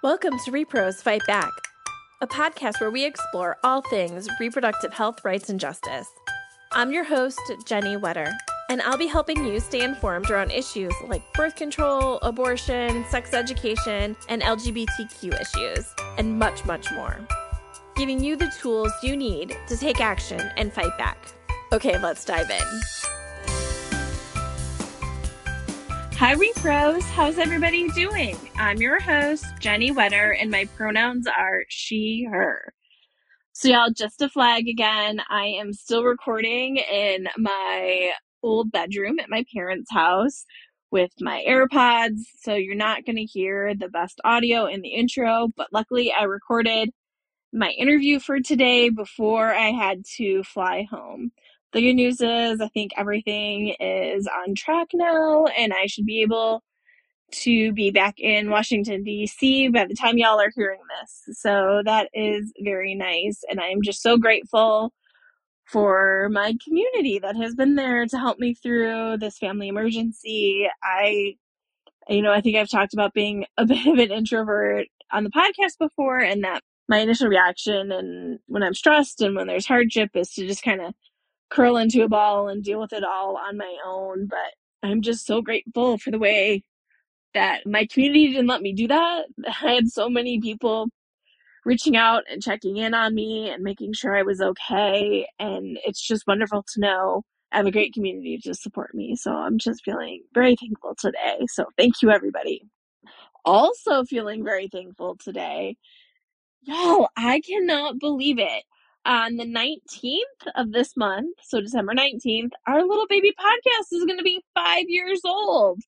Welcome to Repros Fight Back, a podcast where we explore all things reproductive health, rights, and justice. I'm your host, Jenny Wetter, and I'll be helping you stay informed around issues like birth control, abortion, sex education, and LGBTQ issues, and much, much more. Giving you the tools you need to take action and fight back. Okay, let's dive in. Hi, Repros. How's everybody doing? I'm your host, Jenny Wetter, and my pronouns are she, her. So, y'all, just a flag again. I am still recording in my old bedroom at my parents' house with my AirPods, so you're not going to hear the best audio in the intro, but luckily I recorded my interview for today before I had to fly home the good news is I think everything is on track now, and I should be able to be back in Washington, D.C. by the time y'all are hearing this. So that is very nice, and I am just so grateful for my community that has been there to help me through this family emergency. I, you know, I think I've talked about being a bit of an introvert on the podcast before, and that my initial reaction and when I'm stressed and when there's hardship is to just kind of curl into a ball and deal with it all on my own. But I'm just so grateful for the way that my community didn't let me do that. I had so many people reaching out and checking in on me and making sure I was okay. And it's just wonderful to know I have a great community to support me. So I'm just feeling very thankful today. So thank you, everybody. Also, feeling very thankful today. Y'all, I cannot believe it on the 19th of this month, so December 19th, our little baby podcast is going to be five years old.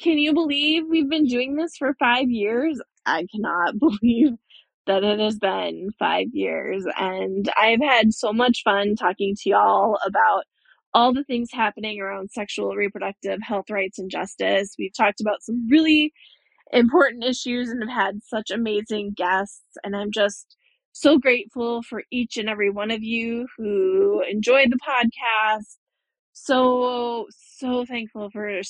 Can you believe we've been doing this for five years? I cannot believe that it has been five years. And I've had so much fun talking to y'all about all the things happening around sexual reproductive health rights and justice. We've talked about some really important issues and have had such amazing guests. And I'm just so grateful for each and every one of you who enjoyed the podcast. So, so thankful for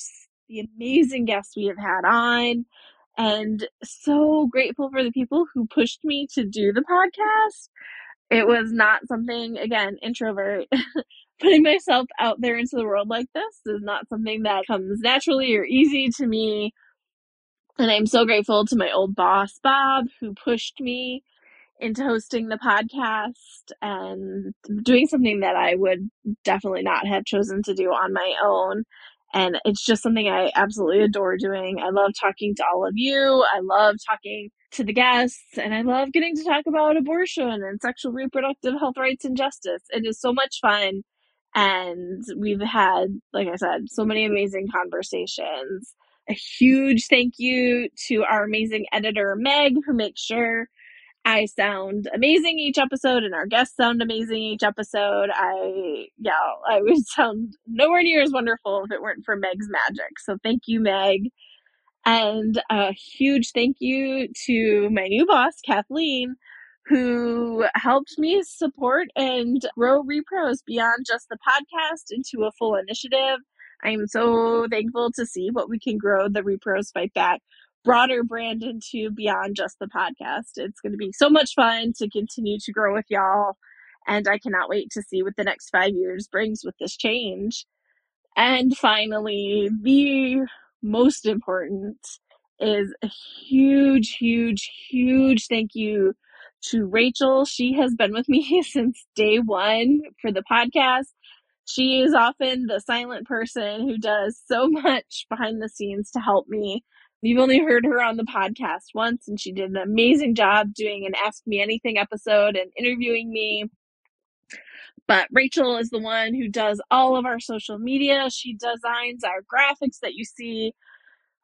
the amazing guests we have had on, and so grateful for the people who pushed me to do the podcast. It was not something, again, introvert. Putting myself out there into the world like this is not something that comes naturally or easy to me. And I'm so grateful to my old boss, Bob, who pushed me into hosting the podcast and doing something that I would definitely not have chosen to do on my own. And it's just something I absolutely adore doing. I love talking to all of you. I love talking to the guests and I love getting to talk about abortion and sexual reproductive health rights and justice. It is so much fun. And we've had, like I said, so many amazing conversations. A huge thank you to our amazing editor, Meg, who makes sure I sound amazing each episode and our guests sound amazing each episode. I, yeah, I would sound nowhere near as wonderful if it weren't for Meg's magic. So thank you, Meg. And a huge thank you to my new boss, Kathleen, who helped me support and grow Repros beyond just the podcast into a full initiative. I'm so thankful to see what we can grow the Repros Fight Back broader brand into beyond just the podcast. It's going to be so much fun to continue to grow with y'all. And I cannot wait to see what the next five years brings with this change. And finally, the most important is a huge, huge, huge thank you to Rachel. She has been with me since day one for the podcast. She is often the silent person who does so much behind the scenes to help me You've only heard her on the podcast once, and she did an amazing job doing an Ask Me Anything episode and interviewing me. But Rachel is the one who does all of our social media. She designs our graphics that you see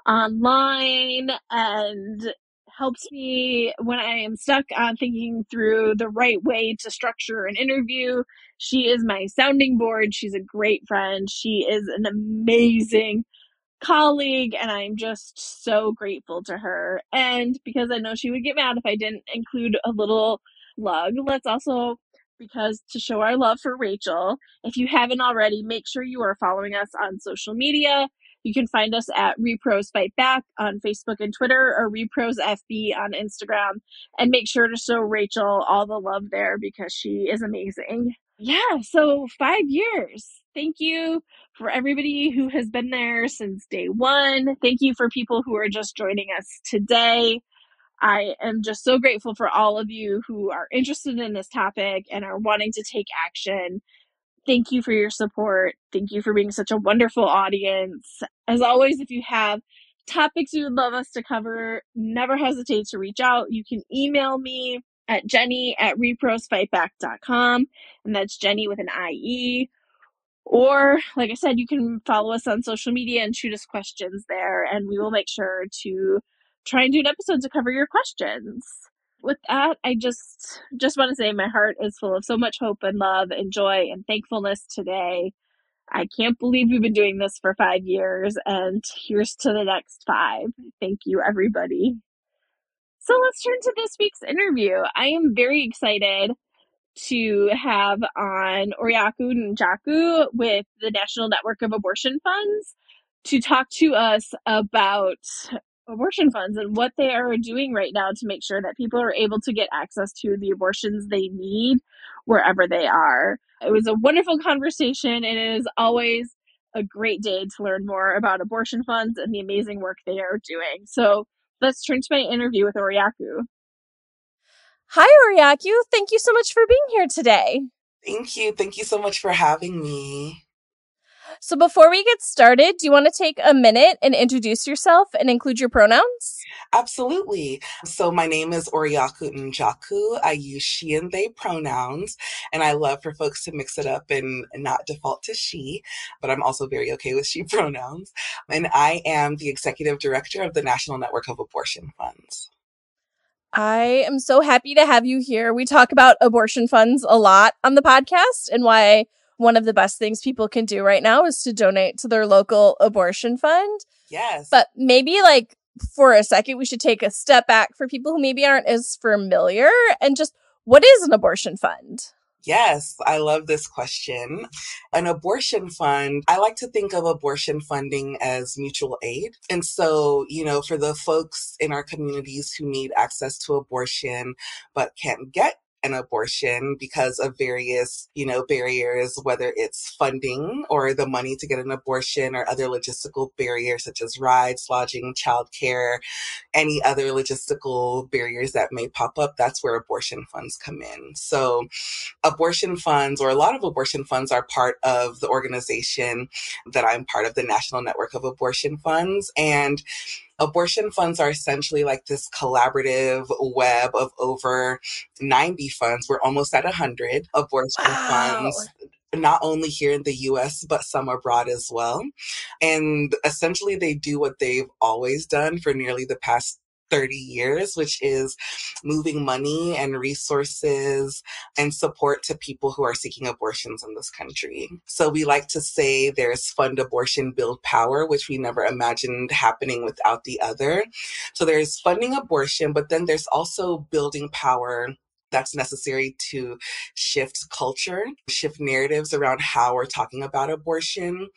online and helps me when I am stuck on thinking through the right way to structure an interview. She is my sounding board. She's a great friend. She is an amazing colleague and I'm just so grateful to her. And because I know she would get mad if I didn't include a little lug, let's also because to show our love for Rachel, if you haven't already, make sure you are following us on social media You can find us at Repros Fight Back on Facebook and Twitter or Repros FB on Instagram. And make sure to show Rachel all the love there because she is amazing. Yeah, so five years. Thank you for everybody who has been there since day one. Thank you for people who are just joining us today. I am just so grateful for all of you who are interested in this topic and are wanting to take action. Thank you for your support. Thank you for being such a wonderful audience. As always, if you have topics you would love us to cover, never hesitate to reach out. You can email me at jenny at reprosfightback.com, and that's Jenny with an IE. Or, like I said, you can follow us on social media and shoot us questions there, and we will make sure to try and do an episode to cover your questions. With that, I just just want to say my heart is full of so much hope and love and joy and thankfulness today. I can't believe we've been doing this for five years, and here's to the next five. Thank you, everybody. So let's turn to this week's interview. I am very excited to have on Oriaku Njoku with the National Network of Abortion Funds to talk to us about abortion funds and what they are doing right now to make sure that people are able to get access to the abortions they need wherever they are. It was a wonderful conversation, and it is always a great day to learn more about abortion funds and the amazing work they are doing. So let's turn to my interview with Oriaku. Hi, Oriaku. Thank you so much for being here today. Thank you. Thank you so much for having me. So before we get started, do you want to take a minute and introduce yourself and include your pronouns? Absolutely. So my name is Oriaku Njoku. I use she and they pronouns, and I love for folks to mix it up and not default to she, but I'm also very okay with she pronouns. And I am the executive director of the National Network of Abortion Funds. I am so happy to have you here. We talk about abortion funds a lot on the podcast and why one of the best things people can do right now is to donate to their local abortion fund. Yes. But maybe like for a second, we should take a step back for people who maybe aren't as familiar and just what is an abortion fund? Yes, I love this question. An abortion fund, I like to think of abortion funding as mutual aid. And so, you know, for the folks in our communities who need access to abortion but can't get an abortion because of various, you know, barriers, whether it's funding or the money to get an abortion or other logistical barriers such as rides, lodging, childcare, any other logistical barriers that may pop up. That's where abortion funds come in. So abortion funds or a lot of abortion funds are part of the organization that I'm part of, the National Network of Abortion Funds. And abortion funds are essentially like this collaborative web of over 90 funds. We're almost at 100 abortion wow. funds not only here in the US, but some abroad as well. And essentially, they do what they've always done for nearly the past 30 years, which is moving money and resources and support to people who are seeking abortions in this country. So we like to say there's fund abortion, build power, which we never imagined happening without the other. So there's funding abortion, but then there's also building power that's necessary to shift culture, shift narratives around how we're talking about abortion.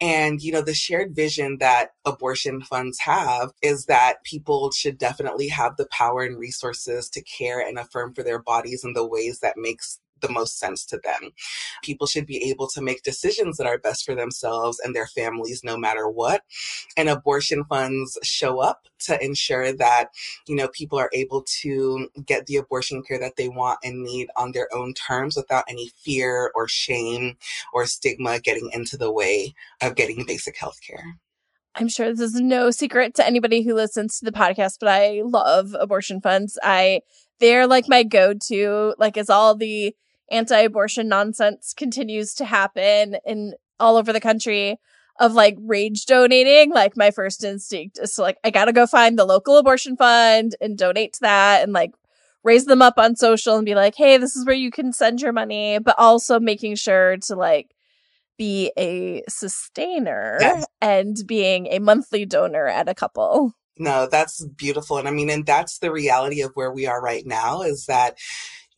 And, you know, the shared vision that abortion funds have is that people should definitely have the power and resources to care and affirm for their bodies in the ways that makes the most sense to them. People should be able to make decisions that are best for themselves and their families no matter what. And abortion funds show up to ensure that, you know, people are able to get the abortion care that they want and need on their own terms without any fear or shame or stigma getting into the way of getting basic health care. I'm sure this is no secret to anybody who listens to the podcast, but I love abortion funds. I they're like my go-to, like as all the anti-abortion nonsense continues to happen in all over the country of like rage donating, like my first instinct is to like, I gotta go find the local abortion fund and donate to that and like raise them up on social and be like, hey, this is where you can send your money, but also making sure to like be a sustainer yes. and being a monthly donor at a couple. No, that's beautiful. And I mean, and that's the reality of where we are right now is that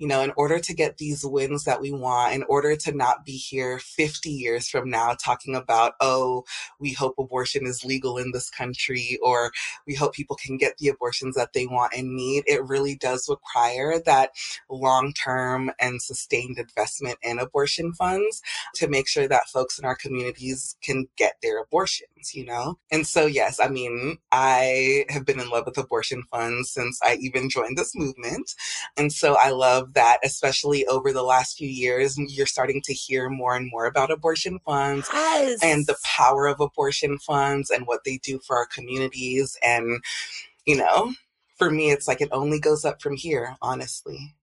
You know, in order to get these wins that we want, in order to not be here 50 years from now talking about, oh, we hope abortion is legal in this country, or we hope people can get the abortions that they want and need, it really does require that long term and sustained investment in abortion funds to make sure that folks in our communities can get their abortions, you know? And so, yes, I mean, I have been in love with abortion funds since I even joined this movement. And so I love that, especially over the last few years, you're starting to hear more and more about abortion funds yes. and the power of abortion funds and what they do for our communities. And, you know, for me, it's like it only goes up from here, honestly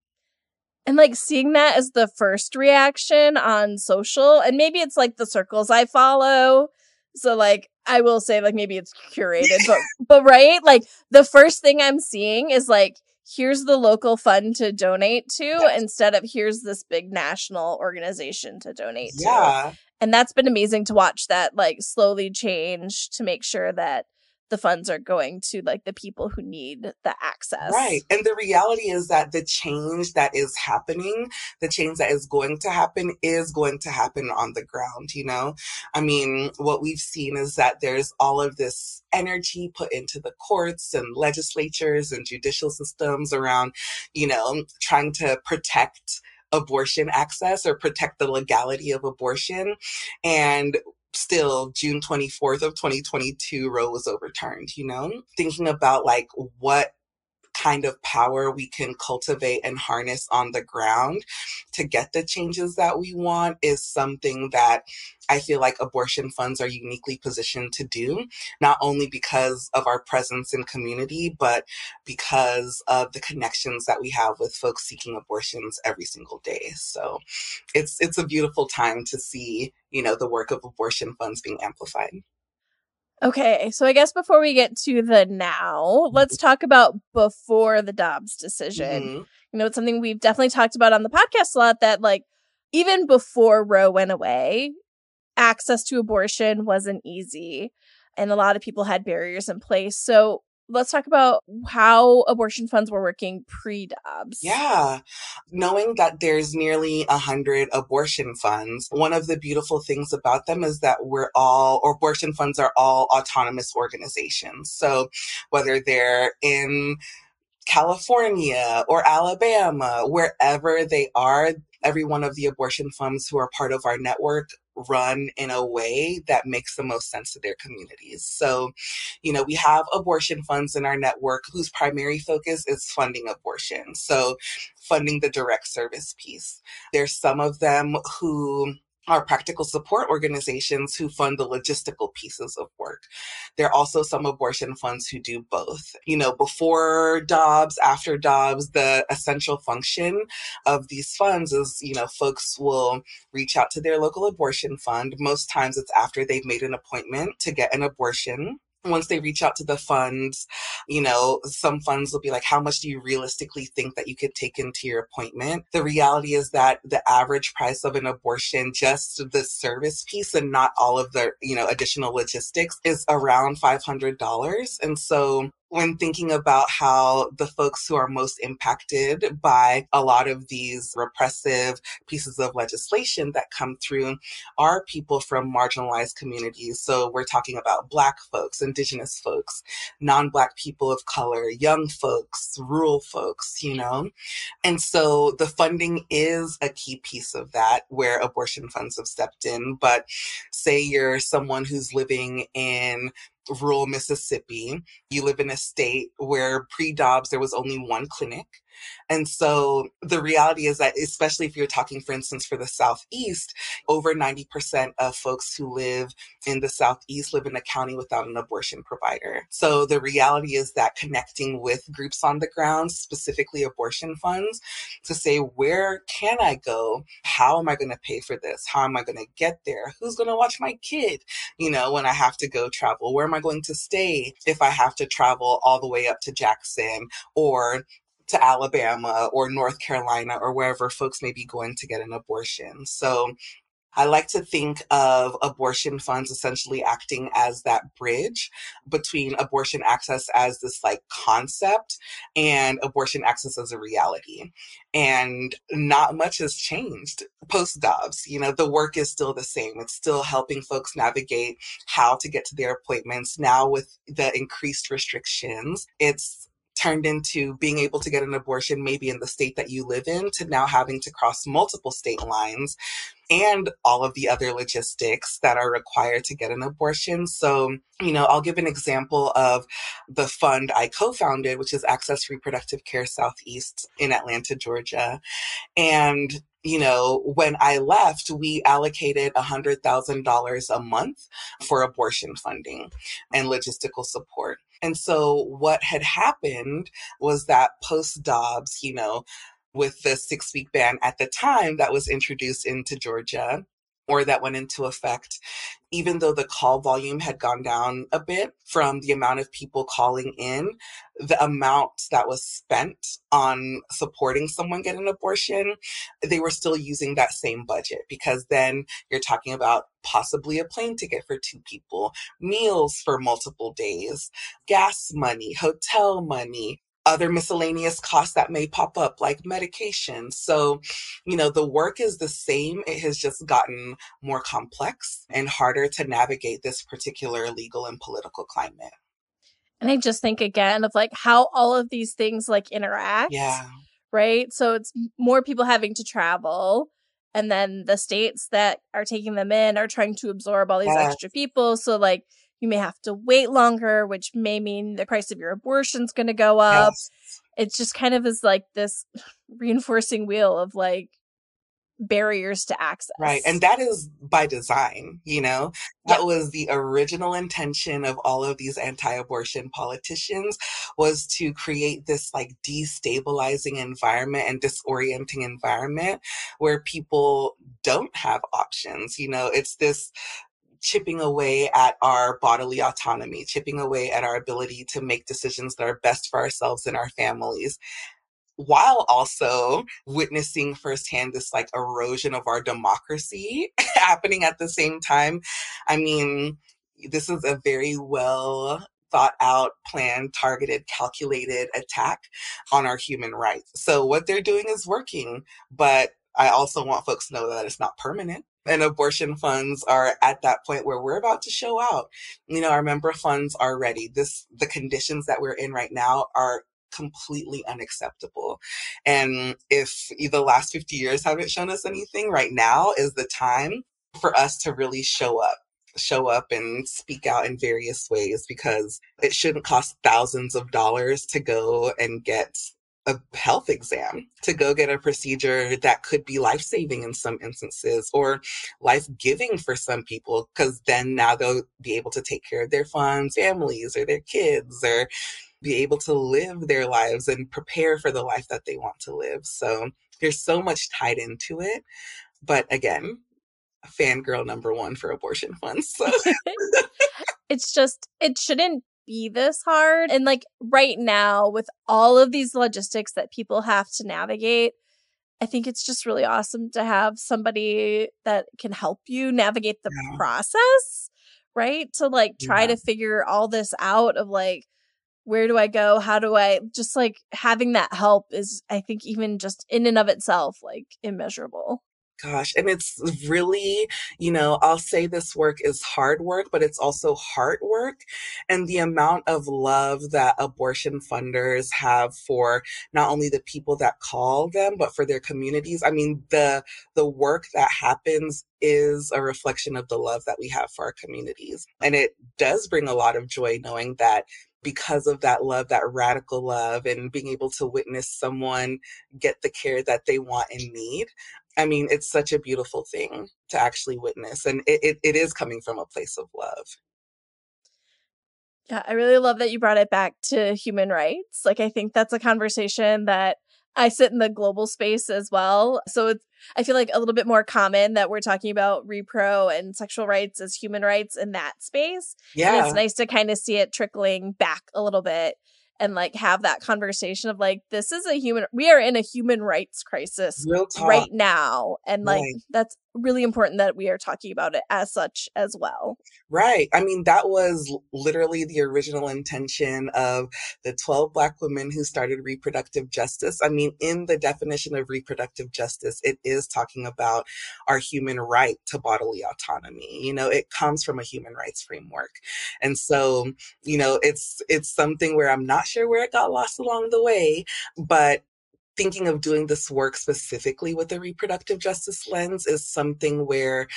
and like seeing that as the first reaction on social and maybe it's like the circles i follow so like i will say like maybe it's curated but but right like the first thing i'm seeing is like here's the local fund to donate to yes. instead of here's this big national organization to donate yeah. to and that's been amazing to watch that like slowly change to make sure that the funds are going to like the people who need the access. Right. And the reality is that the change that is happening, the change that is going to happen is going to happen on the ground, you know? I mean, what we've seen is that there's all of this energy put into the courts and legislatures and judicial systems around, you know, trying to protect abortion access or protect the legality of abortion. And still June 24th of 2022 Roe was overturned, you know? Thinking about like what kind of power we can cultivate and harness on the ground to get the changes that we want is something that I feel like abortion funds are uniquely positioned to do, not only because of our presence in community, but because of the connections that we have with folks seeking abortions every single day. So it's it's a beautiful time to see, you know, the work of abortion funds being amplified. Okay, so I guess before we get to the now, let's talk about before the Dobbs decision. Mm-hmm. You know, it's something we've definitely talked about on the podcast a lot that like even before Roe went away, access to abortion wasn't easy and a lot of people had barriers in place. So let's talk about how abortion funds were working pre Dobbs. Yeah. Knowing that there's nearly a hundred abortion funds, one of the beautiful things about them is that we're all, or abortion funds are all autonomous organizations. So whether they're in California or Alabama, wherever they are, every one of the abortion funds who are part of our network run in a way that makes the most sense to their communities. So, you know, we have abortion funds in our network whose primary focus is funding abortion. So, funding the direct service piece. There's some of them who are practical support organizations who fund the logistical pieces of work. There are also some abortion funds who do both. You know, before Dobbs, after Dobbs, the essential function of these funds is, you know, folks will reach out to their local abortion fund. Most times it's after they've made an appointment to get an abortion once they reach out to the funds, you know, some funds will be like, how much do you realistically think that you could take into your appointment? The reality is that the average price of an abortion, just the service piece and not all of the, you know, additional logistics is around $500. And so when thinking about how the folks who are most impacted by a lot of these repressive pieces of legislation that come through are people from marginalized communities. So we're talking about Black folks, Indigenous folks, non Black people of color, young folks, rural folks, you know? And so the funding is a key piece of that where abortion funds have stepped in. But say you're someone who's living in rural Mississippi. You live in a state where pre Dobbs there was only one clinic. And so the reality is that, especially if you're talking, for instance, for the Southeast, over 90% of folks who live in the Southeast live in a county without an abortion provider. So the reality is that connecting with groups on the ground, specifically abortion funds, to say, where can I go? How am I going to pay for this? How am I going to get there? Who's going to watch my kid? You know, when I have to go travel, where am I going to stay if I have to travel all the way up to Jackson or to Alabama or North Carolina or wherever folks may be going to get an abortion. So I like to think of abortion funds essentially acting as that bridge between abortion access as this like concept and abortion access as a reality. And not much has changed post Dobbs. You know, the work is still the same. It's still helping folks navigate how to get to their appointments. Now, with the increased restrictions, it's turned into being able to get an abortion maybe in the state that you live in to now having to cross multiple state lines and all of the other logistics that are required to get an abortion. So, you know, I'll give an example of the fund I co founded, which is Access Reproductive Care Southeast in Atlanta, Georgia. And you know, when I left, we allocated $100,000 a month for abortion funding and logistical support. And so what had happened was that post Dobbs, you know, with the six week ban at the time that was introduced into Georgia or that went into effect, even though the call volume had gone down a bit from the amount of people calling in, the amount that was spent on supporting someone get an abortion, they were still using that same budget because then you're talking about possibly a plane ticket for two people, meals for multiple days, gas money, hotel money, other miscellaneous costs that may pop up, like medication. So, you know, the work is the same. It has just gotten more complex and harder to navigate this particular legal and political climate. And I just think again of like how all of these things like interact. Yeah. Right. So it's more people having to travel. And then the states that are taking them in are trying to absorb all these yes. extra people. So, like, you may have to wait longer, which may mean the price of your abortion's going to go up. Yes. It's just kind of is like this reinforcing wheel of like barriers to access. Right. And that is by design, you know? That yeah. was the original intention of all of these anti-abortion politicians was to create this like destabilizing environment and disorienting environment where people don't have options. You know, it's this chipping away at our bodily autonomy, chipping away at our ability to make decisions that are best for ourselves and our families while also witnessing firsthand this like erosion of our democracy happening at the same time. I mean, this is a very well thought out, planned, targeted, calculated attack on our human rights. So what they're doing is working, but I also want folks to know that it's not permanent and abortion funds are at that point where we're about to show out. You know, our member funds are ready. This, the conditions that we're in right now are completely unacceptable. And if the last 50 years haven't shown us anything, right now is the time for us to really show up show up and speak out in various ways because it shouldn't cost thousands of dollars to go and get a health exam to go get a procedure that could be life saving in some instances or life giving for some people because then now they'll be able to take care of their funds, families, or their kids, or be able to live their lives and prepare for the life that they want to live. So there's so much tied into it. But again, fangirl number one for abortion funds. So. it's just, it shouldn't be this hard. And like right now, with all of these logistics that people have to navigate, I think it's just really awesome to have somebody that can help you navigate the yeah. process, right? To like try yeah. to figure all this out of like, where do I go? How do I just like having that help is, I think, even just in and of itself, like immeasurable. Gosh, and it's really, you know, I'll say this work is hard work, but it's also heart work. And the amount of love that abortion funders have for not only the people that call them, but for their communities. I mean, the, the work that happens is a reflection of the love that we have for our communities. And it does bring a lot of joy knowing that because of that love, that radical love, and being able to witness someone get the care that they want and need. I mean, it's such a beautiful thing to actually witness. And it, it, it is coming from a place of love. Yeah, I really love that you brought it back to human rights. Like, I think that's a conversation that I sit in the global space as well. So it's, I feel like a little bit more common that we're talking about repro and sexual rights as human rights in that space. Yeah. And it's nice to kind of see it trickling back a little bit and like have that conversation of like this is a human we are in a human rights crisis right now and like right. that's really important that we are talking about it as such as well. Right. I mean, that was literally the original intention of the 12 Black women who started reproductive justice. I mean, in the definition of reproductive justice, it is talking about our human right to bodily autonomy. You know, it comes from a human rights framework. And so, you know, it's it's something where I'm not sure where it got lost along the way, but thinking of doing this work specifically with a reproductive justice lens is something where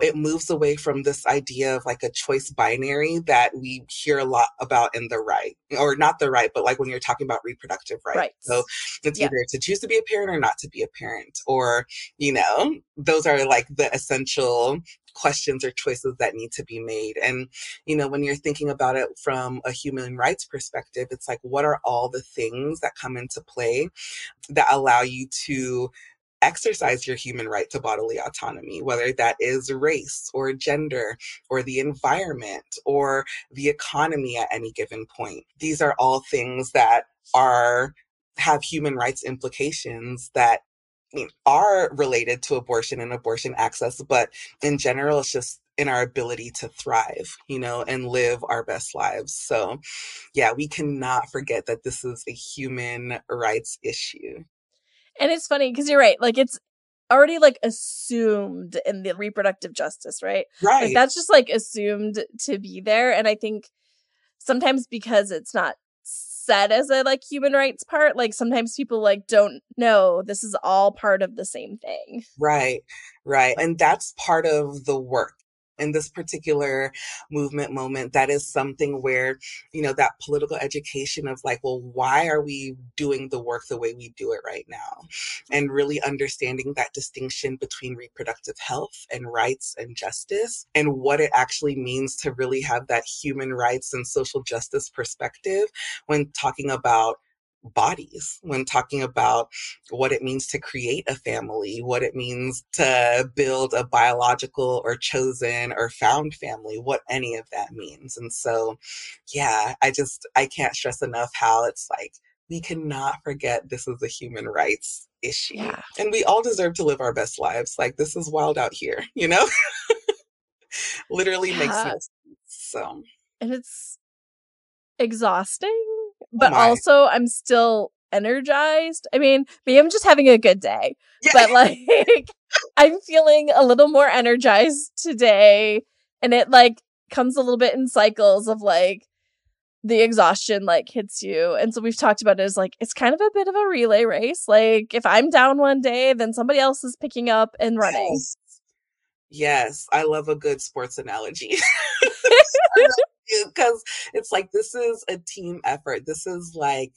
it moves away from this idea of like a choice binary that we hear a lot about in the right or not the right but like when you're talking about reproductive rights right. so it's yeah. either to choose to be a parent or not to be a parent or you know those are like the essential questions or choices that need to be made. And, you know, when you're thinking about it from a human rights perspective, it's like, what are all the things that come into play that allow you to exercise your human right to bodily autonomy, whether that is race or gender or the environment or the economy at any given point. These are all things that are have human rights implications that are related to abortion and abortion access, but in general, it's just in our ability to thrive, you know, and live our best lives. So, yeah, we cannot forget that this is a human rights issue. And it's funny because you're right. Like, it's already like assumed in the reproductive justice, right? Right. Like, that's just like assumed to be there. And I think sometimes because it's not said as a like human rights part like sometimes people like don't know this is all part of the same thing. Right right and that's part of the work in this particular movement moment that is something where you know that political education of like well why are we doing the work the way we do it right now? And really understanding that distinction between reproductive health and rights and justice and what it actually means to really have that human rights and social justice perspective when talking about bodies when talking about what it means to create a family, what it means to build a biological or chosen or found family, what any of that means. And so, yeah, I just, I can't stress enough how it's like, we cannot forget this is a human rights issue. Yeah. And we all deserve to live our best lives. Like, this is wild out here, you know? Literally yeah. makes sense. So, and it's exhausting but oh also I'm still energized. I mean, maybe I'm just having a good day, yeah. but like I'm feeling a little more energized today. And it like comes a little bit in cycles of like the exhaustion like hits you. And so we've talked about it as like it's kind of a bit of a relay race. Like if I'm down one day, then somebody else is picking up and running. Yes, yes. I love a good sports analogy. because it's like this is a team effort. This is like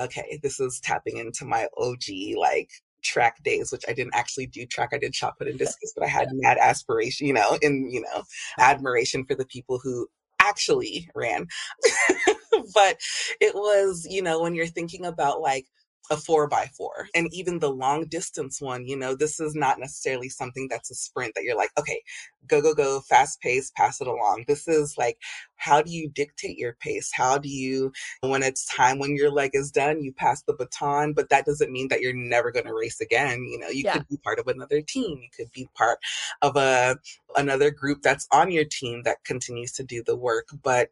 okay, this is tapping into my OG like track days, which I didn't actually do track. I did shot put and discus, but I had mad aspiration, you know, and you know, uh-huh. admiration for the people who actually ran. but it was, you know, when you're thinking about like a four by four. And even the long distance one, you know, this is not necessarily something that's a sprint that you're like, okay, go, go, go, fast pace, pass it along. This is like, how do you dictate your pace? How do you, when it's time when your leg is done, you pass the baton, but that doesn't mean that you're never going to race again. You know, you yeah. could be part of another team. You could be part of a, another group that's on your team that continues to do the work. But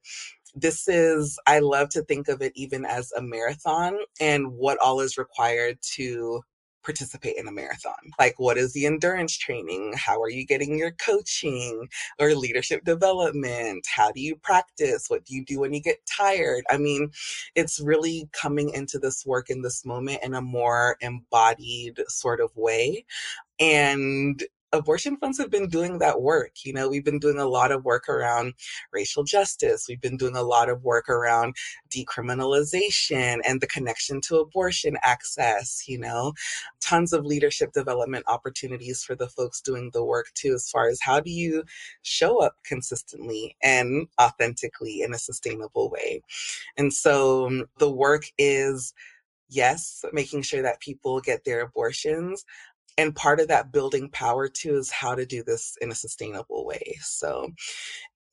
this is, I love to think of it even as a marathon and what all is required to participate in a marathon. Like, what is the endurance training? How are you getting your coaching or leadership development? How do you practice? What do you do when you get tired? I mean, it's really coming into this work in this moment in a more embodied sort of way. And abortion funds have been doing that work. You know, we've been doing a lot of work around racial justice. We've been doing a lot of work around decriminalization and the connection to abortion access, you know, tons of leadership development opportunities for the folks doing the work too, as far as how do you show up consistently and authentically in a sustainable way. And so um, the work is yes, making sure that people get their abortions, and part of that building power too is how to do this in a sustainable way so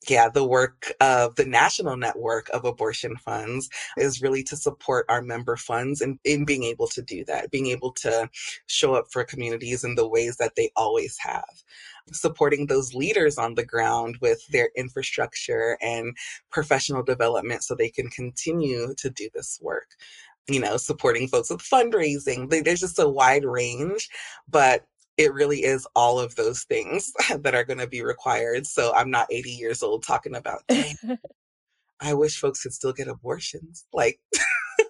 yeah, the work of the national network of abortion funds is really to support our member funds and in, in being able to do that, being able to show up for communities in the ways that they always have supporting those leaders on the ground with their infrastructure and professional development so they can continue to do this work. You know, supporting folks with fundraising. There's just a wide range, but it really is all of those things that are going to be required. So I'm not 80 years old talking about, I wish folks could still get abortions. Like,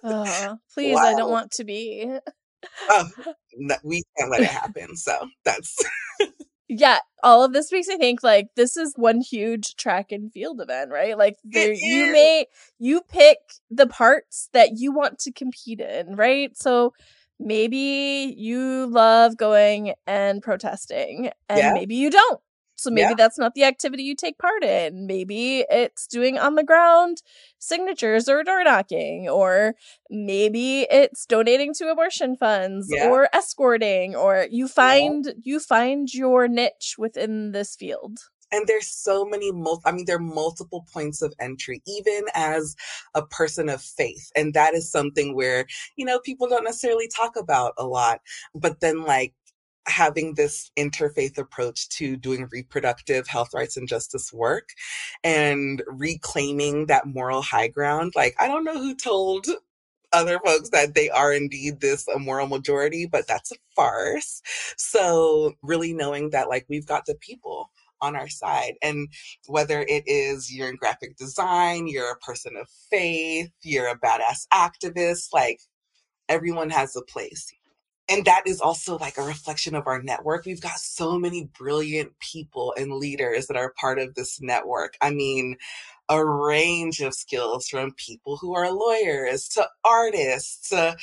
oh, please, wow. I don't want to be. oh, no, we can't let it happen. So that's. yeah, all of this makes me think like this is one huge track and field event, right? Like there, you may you pick the parts that you want to compete in, right? So maybe you love going and protesting and yeah. maybe you don't. So maybe yeah. that's not the activity you take part in. Maybe it's doing on the ground signatures or door knocking, or maybe it's donating to abortion funds yeah. or escorting, or you find you find your niche within this field and there's so many mul- i mean there are multiple points of entry even as a person of faith and that is something where you know people don't necessarily talk about a lot but then like having this interfaith approach to doing reproductive health rights and justice work and reclaiming that moral high ground like i don't know who told other folks that they are indeed this moral majority but that's a farce so really knowing that like we've got the people on our side. And whether it is you're in graphic design, you're a person of faith, you're a badass activist, like everyone has a place. And that is also like a reflection of our network. We've got so many brilliant people and leaders that are part of this network. I mean, a range of skills from people who are lawyers to artists to,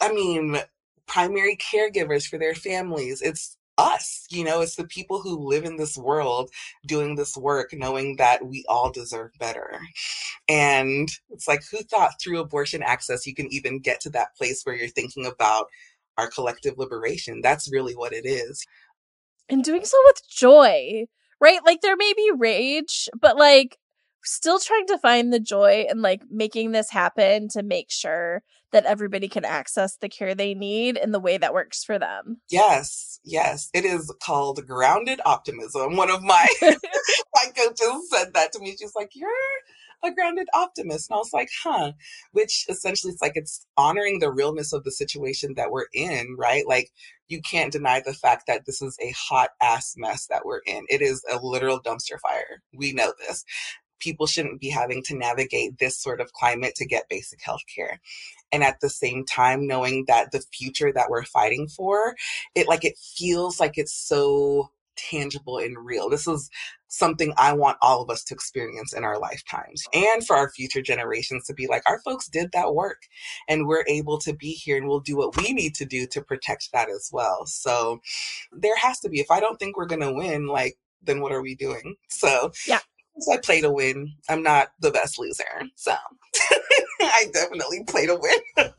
I mean, primary caregivers for their families. It's us. You know, it's the people who live in this world doing this work, knowing that we all deserve better. And it's like, who thought through abortion access you can even get to that place where you're thinking about our collective liberation? That's really what it is. And doing so with joy, right? Like, there may be rage, but like, still trying to find the joy and like making this happen to make sure that everybody can access the care they need in the way that works for them. Yes, yes. It is called grounded optimism. One of my my coaches said that to me. She's like, You're a grounded optimist. And I was like, huh. Which essentially it's like it's honoring the realness of the situation that we're in, right? Like you can't deny the fact that this is a hot ass mess that we're in. It is a literal dumpster fire. We know this people shouldn't be having to navigate this sort of climate to get basic health care and at the same time knowing that the future that we're fighting for it like it feels like it's so tangible and real this is something i want all of us to experience in our lifetimes and for our future generations to be like our folks did that work and we're able to be here and we'll do what we need to do to protect that as well so there has to be if i don't think we're going to win like then what are we doing so yeah So I play to win. I'm not the best loser. So I definitely play to win.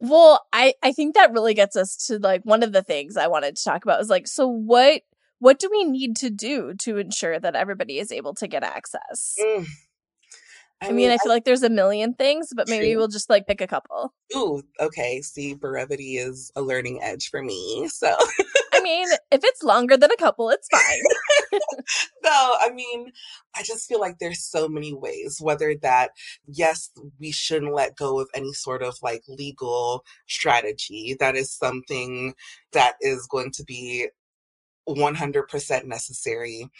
well, I I think that really gets us to like one of the things I wanted to talk about is like so what what do we need to do to ensure that everybody is able to get access? Mm. I, I mean, mean, I feel I, like there's a million things, but maybe true. we'll just like pick a couple. Ooh, okay. See, brevity is a learning edge for me. So I mean, if it's longer than a couple, it's fine. no, I mean, I just feel like there's so many ways, whether that, yes, we shouldn't let go of any sort of like legal strategy. That is something that is going to be 100% necessary.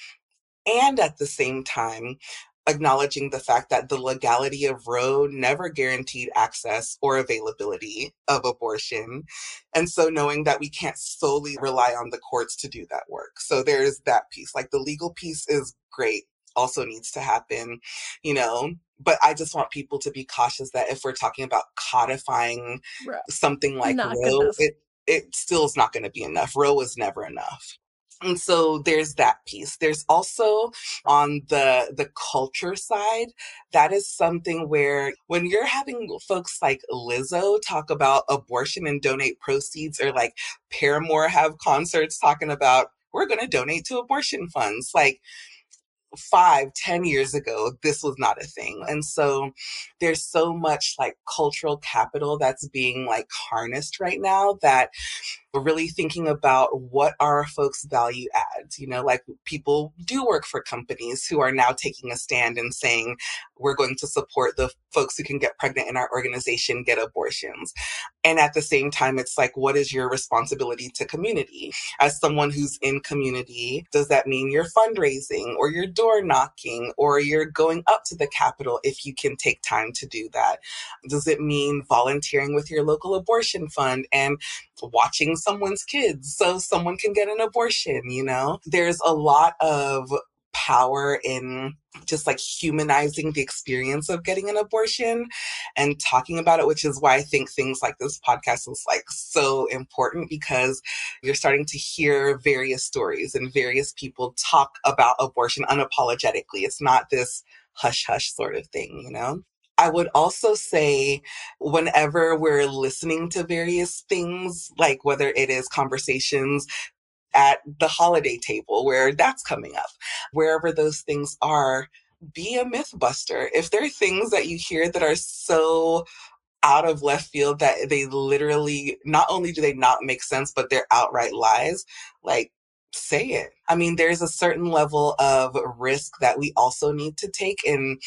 And at the same time, acknowledging the fact that the legality of Roe never guaranteed access or availability of abortion. And so knowing that we can't solely rely on the courts to do that work. So there's that piece. Like the legal piece is great, also needs to happen, you know. But I just want people to be cautious that if we're talking about codifying something like not Roe, it it still is not going to be enough. Roe was never enough. And so there's that piece. There's also on the the culture side, that is something where when you're having folks like Lizzo talk about abortion and donate proceeds or like Paramore have concerts talking about we're going to donate to abortion funds, like five, ten years ago, this was not a thing. And so there's so much like cultural capital that's being like harnessed right now that really thinking about what are folks' value adds. You know, like people do work for companies who are now taking a stand and saying, we're going to support the folks who can get pregnant in our organization, get abortions. And at the same time, it's like, what is your responsibility to community? As someone who's in community, does that mean you're fundraising or you're door knocking or you're going up to the Capitol if you can take time to do that? Does it mean volunteering with your local abortion fund and watching someone's kids so someone can get an abortion, you know? There's a lot of power in just like humanizing the experience of getting an abortion and talking about it, which is why I think things like this podcast is like so important because you're starting to hear various stories and various people talk about abortion unapologetically. It's not this hush hush sort of thing, you know? I would also say, whenever we're listening to various things, like whether it is conversations at the holiday table where that's coming up, wherever those things are, be a myth buster. If there are things that you hear that are so out of left field that they literally not only do they not make sense, but they're outright lies, like say it. I mean, there's a certain level of risk that we also need to take in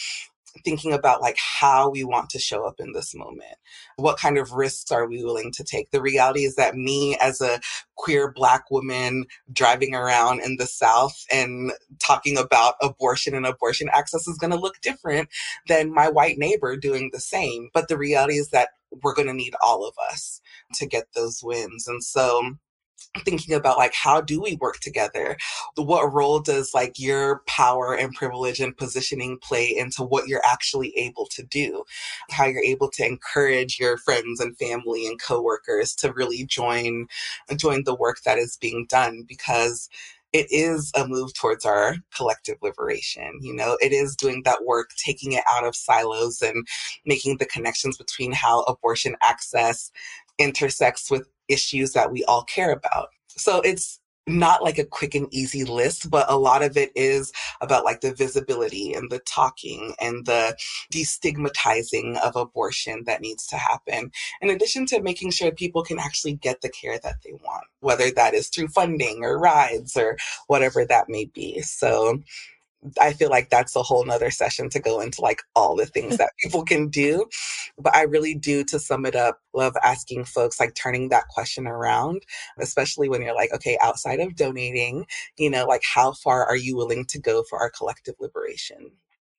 thinking about like how we want to show up in this moment. What kind of risks are we willing to take? The reality is that me as a queer black woman driving around in the South and talking about abortion and abortion access is going to look different than my white neighbor doing the same. But the reality is that we're going to need all of us to get those wins. And so thinking about like how do we work together what role does like your power and privilege and positioning play into what you're actually able to do how you're able to encourage your friends and family and coworkers to really join join the work that is being done because it is a move towards our collective liberation. You know, it is doing that work, taking it out of silos and making the connections between how abortion access intersects with issues that we all care about. So it's not like a quick and easy list, but a lot of it is about like the visibility and the talking and the destigmatizing of abortion that needs to happen. In addition to making sure people can actually get the care that they want, whether that is through funding or rides or whatever that may be. So I feel like that's a whole nother session to go into like all the things that people can do. But I really do, to sum it up, love asking folks, like turning that question around, especially when you're like, okay, outside of donating, you know, like how far are you willing to go for our collective liberation?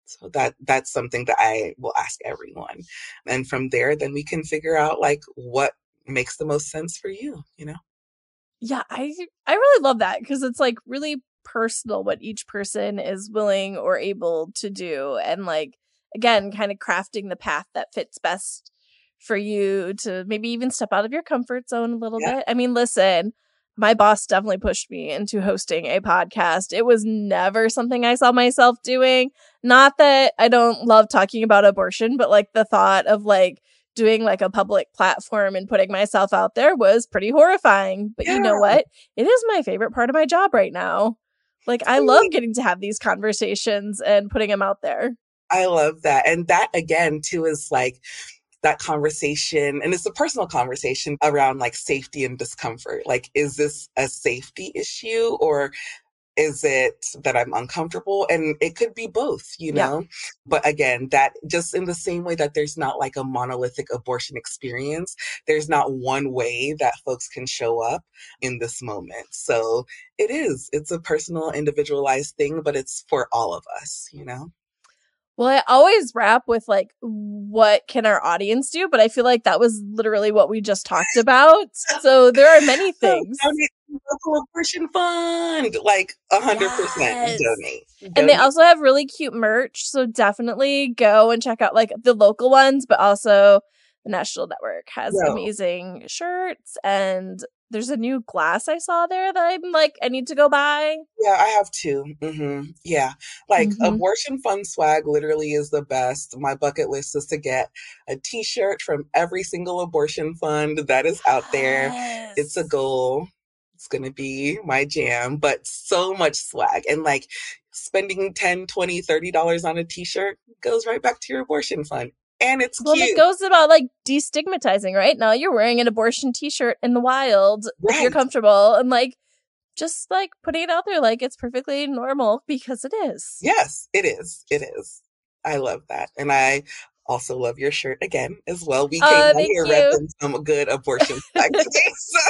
So that that's something that I will ask everyone. And from there, then we can figure out like what makes the most sense for you, you know? Yeah, I I really love that because it's like really personal what each person is willing or able to do and like again kind of crafting the path that fits best for you to maybe even step out of your comfort zone a little yeah. bit. I mean, listen, my boss definitely pushed me into hosting a podcast. It was never something I saw myself doing. Not that I don't love talking about abortion, but like the thought of like doing like a public platform and putting myself out there was pretty horrifying. But yeah. you know what? It is my favorite part of my job right now. Like I love getting to have these conversations and putting them out there. I love that. And that again too is like that conversation and it's a personal conversation around like safety and discomfort. Like is this a safety issue or is it that I'm uncomfortable? And it could be both, you know? Yeah. But again, that just in the same way that there's not like a monolithic abortion experience, there's not one way that folks can show up in this moment. So it is, it's a personal, individualized thing, but it's for all of us, you know? Well, I always wrap with like, what can our audience do? But I feel like that was literally what we just talked about. So there are many things local abortion fund. Like a hundred percent donate. And they also have really cute merch. So definitely go and check out like the local ones, but also the national network has no. amazing shirts and there's a new glass I saw there that I'm like, I need to go buy. Yeah, I have 2 mm-hmm. Yeah. Like mm-hmm. abortion fund swag literally is the best. My bucket list is to get a t shirt from every single abortion fund that is out there. Yes. It's a goal It's going to be my jam, but so much swag. And like spending 10, 20, 30 dollars on a t-shirt goes right back to your abortion fund. And it's well, cute. it goes about like destigmatizing, right? Now you're wearing an abortion t-shirt in the wild if you're comfortable and like just like putting it out there like it's perfectly normal because it is. Yes, it is. It is. I love that. And I also love your shirt again as well. We came oh, thank here you. repping some good abortion swag today. So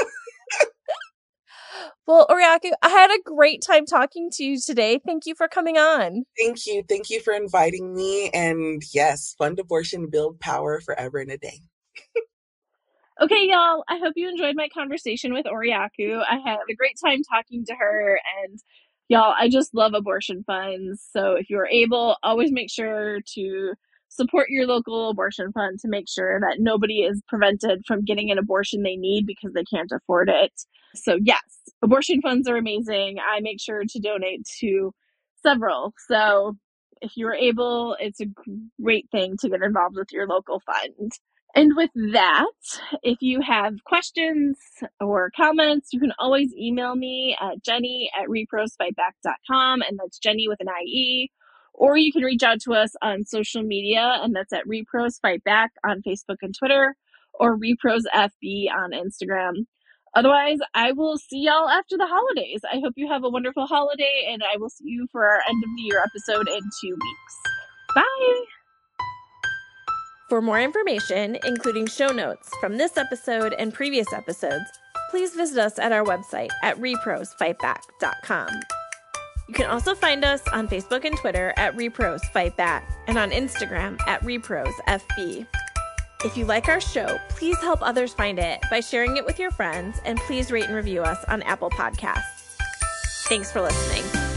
Well, Oriaku, I had a great time talking to you today. Thank you for coming on. thank you. Thank you for inviting me. And yes, fund abortion, build power forever and a day. Okay, y'all, I hope you enjoyed my conversation with Oriaku. I had a great time talking to her, and y'all, I just love abortion funds. So if you're able, always make sure to support your local abortion fund to make sure that nobody is prevented from getting an abortion they need because they can't afford it. So, yes, abortion funds are amazing. I make sure to donate to several. So, if you're able, it's a great thing to get involved with your local fund. And with that, if you have questions or comments, you can always email me at jenny at reprosfightback.com, and that's Jenny with an IE. Or you can reach out to us on social media, and that's at Repros Fight Back on Facebook and Twitter, or Repros FB on Instagram. Otherwise, I will see y'all after the holidays. I hope you have a wonderful holiday, and I will see you for our end of the year episode in two weeks. Bye. For more information, including show notes from this episode and previous episodes, please visit us at our website at reprosfightback.com. You can also find us on Facebook and Twitter at Repros Fight Back and on Instagram at ReprosFB. If you like our show, please help others find it by sharing it with your friends and please rate and review us on Apple Podcasts. Thanks for listening.